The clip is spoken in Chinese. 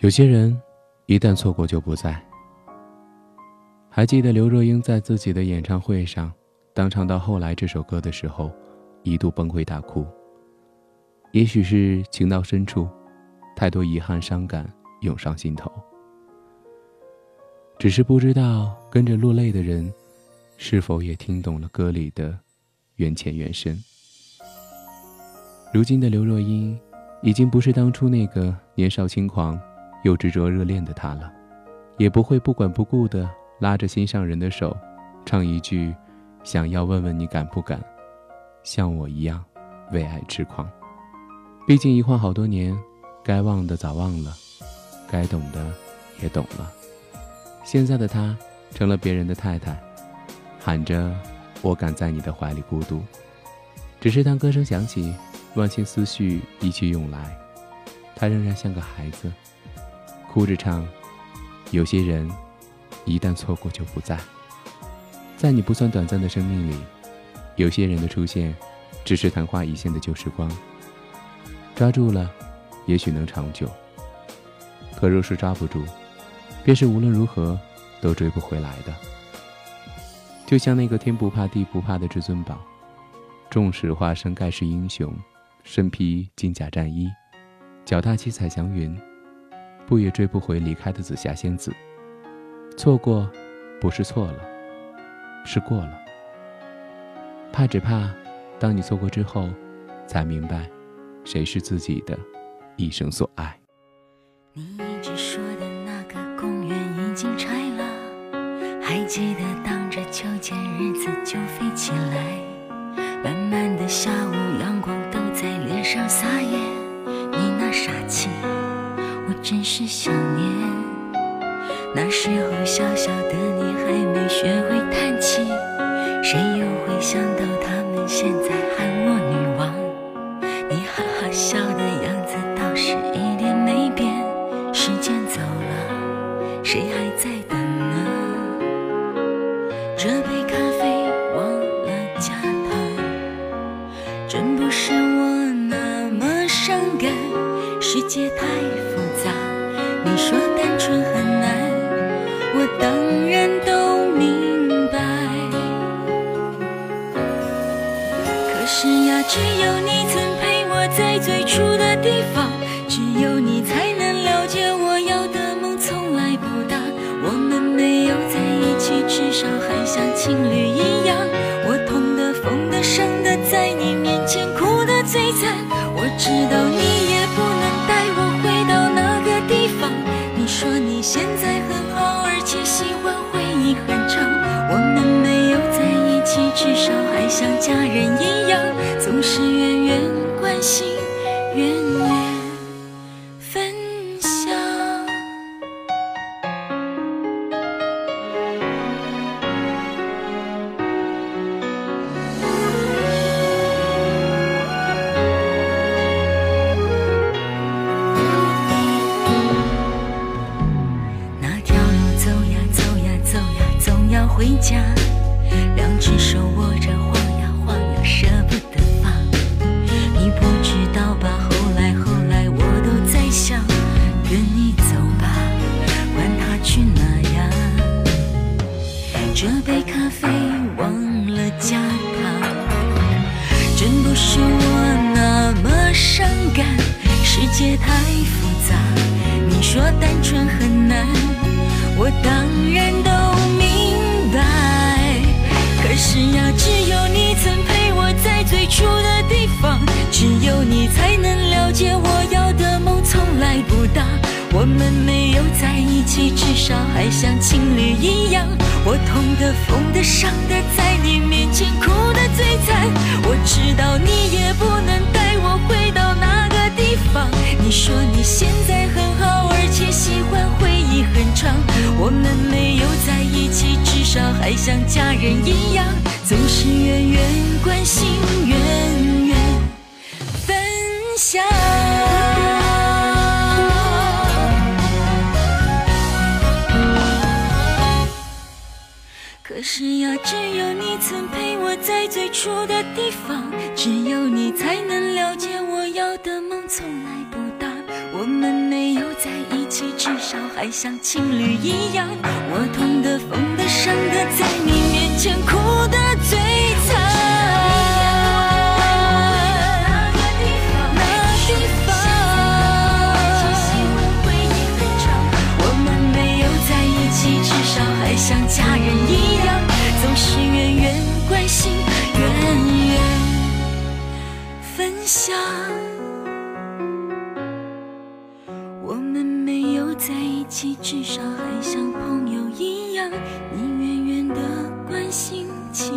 有些人，一旦错过就不在。还记得刘若英在自己的演唱会上，当唱到后来这首歌的时候，一度崩溃大哭。也许是情到深处，太多遗憾、伤感涌上心头。只是不知道跟着落泪的人，是否也听懂了歌里的缘浅缘深。如今的刘若英，已经不是当初那个年少轻狂。又执着热恋的他了，也不会不管不顾的拉着心上人的手，唱一句：“想要问问你敢不敢，像我一样为爱痴狂。”毕竟一晃好多年，该忘的早忘了，该懂的也懂了。现在的他成了别人的太太，喊着“我敢在你的怀里孤独”，只是当歌声响起，万千思绪一起涌来，他仍然像个孩子。哭着唱，有些人一旦错过就不在。在你不算短暂的生命里，有些人的出现，只是昙花一现的旧时光。抓住了，也许能长久；可若是抓不住，便是无论如何都追不回来的。就像那个天不怕地不怕的至尊宝，纵使化身盖世英雄，身披金甲战衣，脚踏七彩祥云。不也追不回离开的紫霞仙子。错过，不是错了，是过了。怕只怕，当你错过之后，才明白，谁是自己的一生所爱。你一直说的那个公园已经拆了，还记得荡着秋千，日子就飞起来。慢慢的下午，阳光都在脸上撒野，你那傻气。真是想念，那时候小小的你还没学会叹气，谁又会想到他们现在还你说单纯很难，我当然都明白。可是呀，只有你曾陪我在最初的地方，只有你才能了解我要的梦从来不大。我们没有在一起，至少还像情侣一样。愿关心，远远分享。那条路走呀走呀走呀，总要回家。两只手握着晃呀晃呀，舍不得这杯咖啡忘了加糖，真不是我那么伤感，世界太复杂。你说单纯很难，我当然都明白。可是呀，只有你曾陪我在最初的地方，只有你才能了解我要。我们没有在一起，至少还像情侣一样。我痛的、疯的、伤的，在你面前哭得最惨。我知道你也不能带我回到那个地方。你说你现在很好，而且喜欢回忆很长。我们没有在一起，至少还像家人一样，总是远远关心，远远分享。是呀只有你曾陪我在最初的地方只有你才能了解我要的梦从来不大。我们没有在一起至少还像情侣一样。我痛的疯的伤的在你面前哭想我们没有在一起，至少还像朋友一样，你远远的关心起。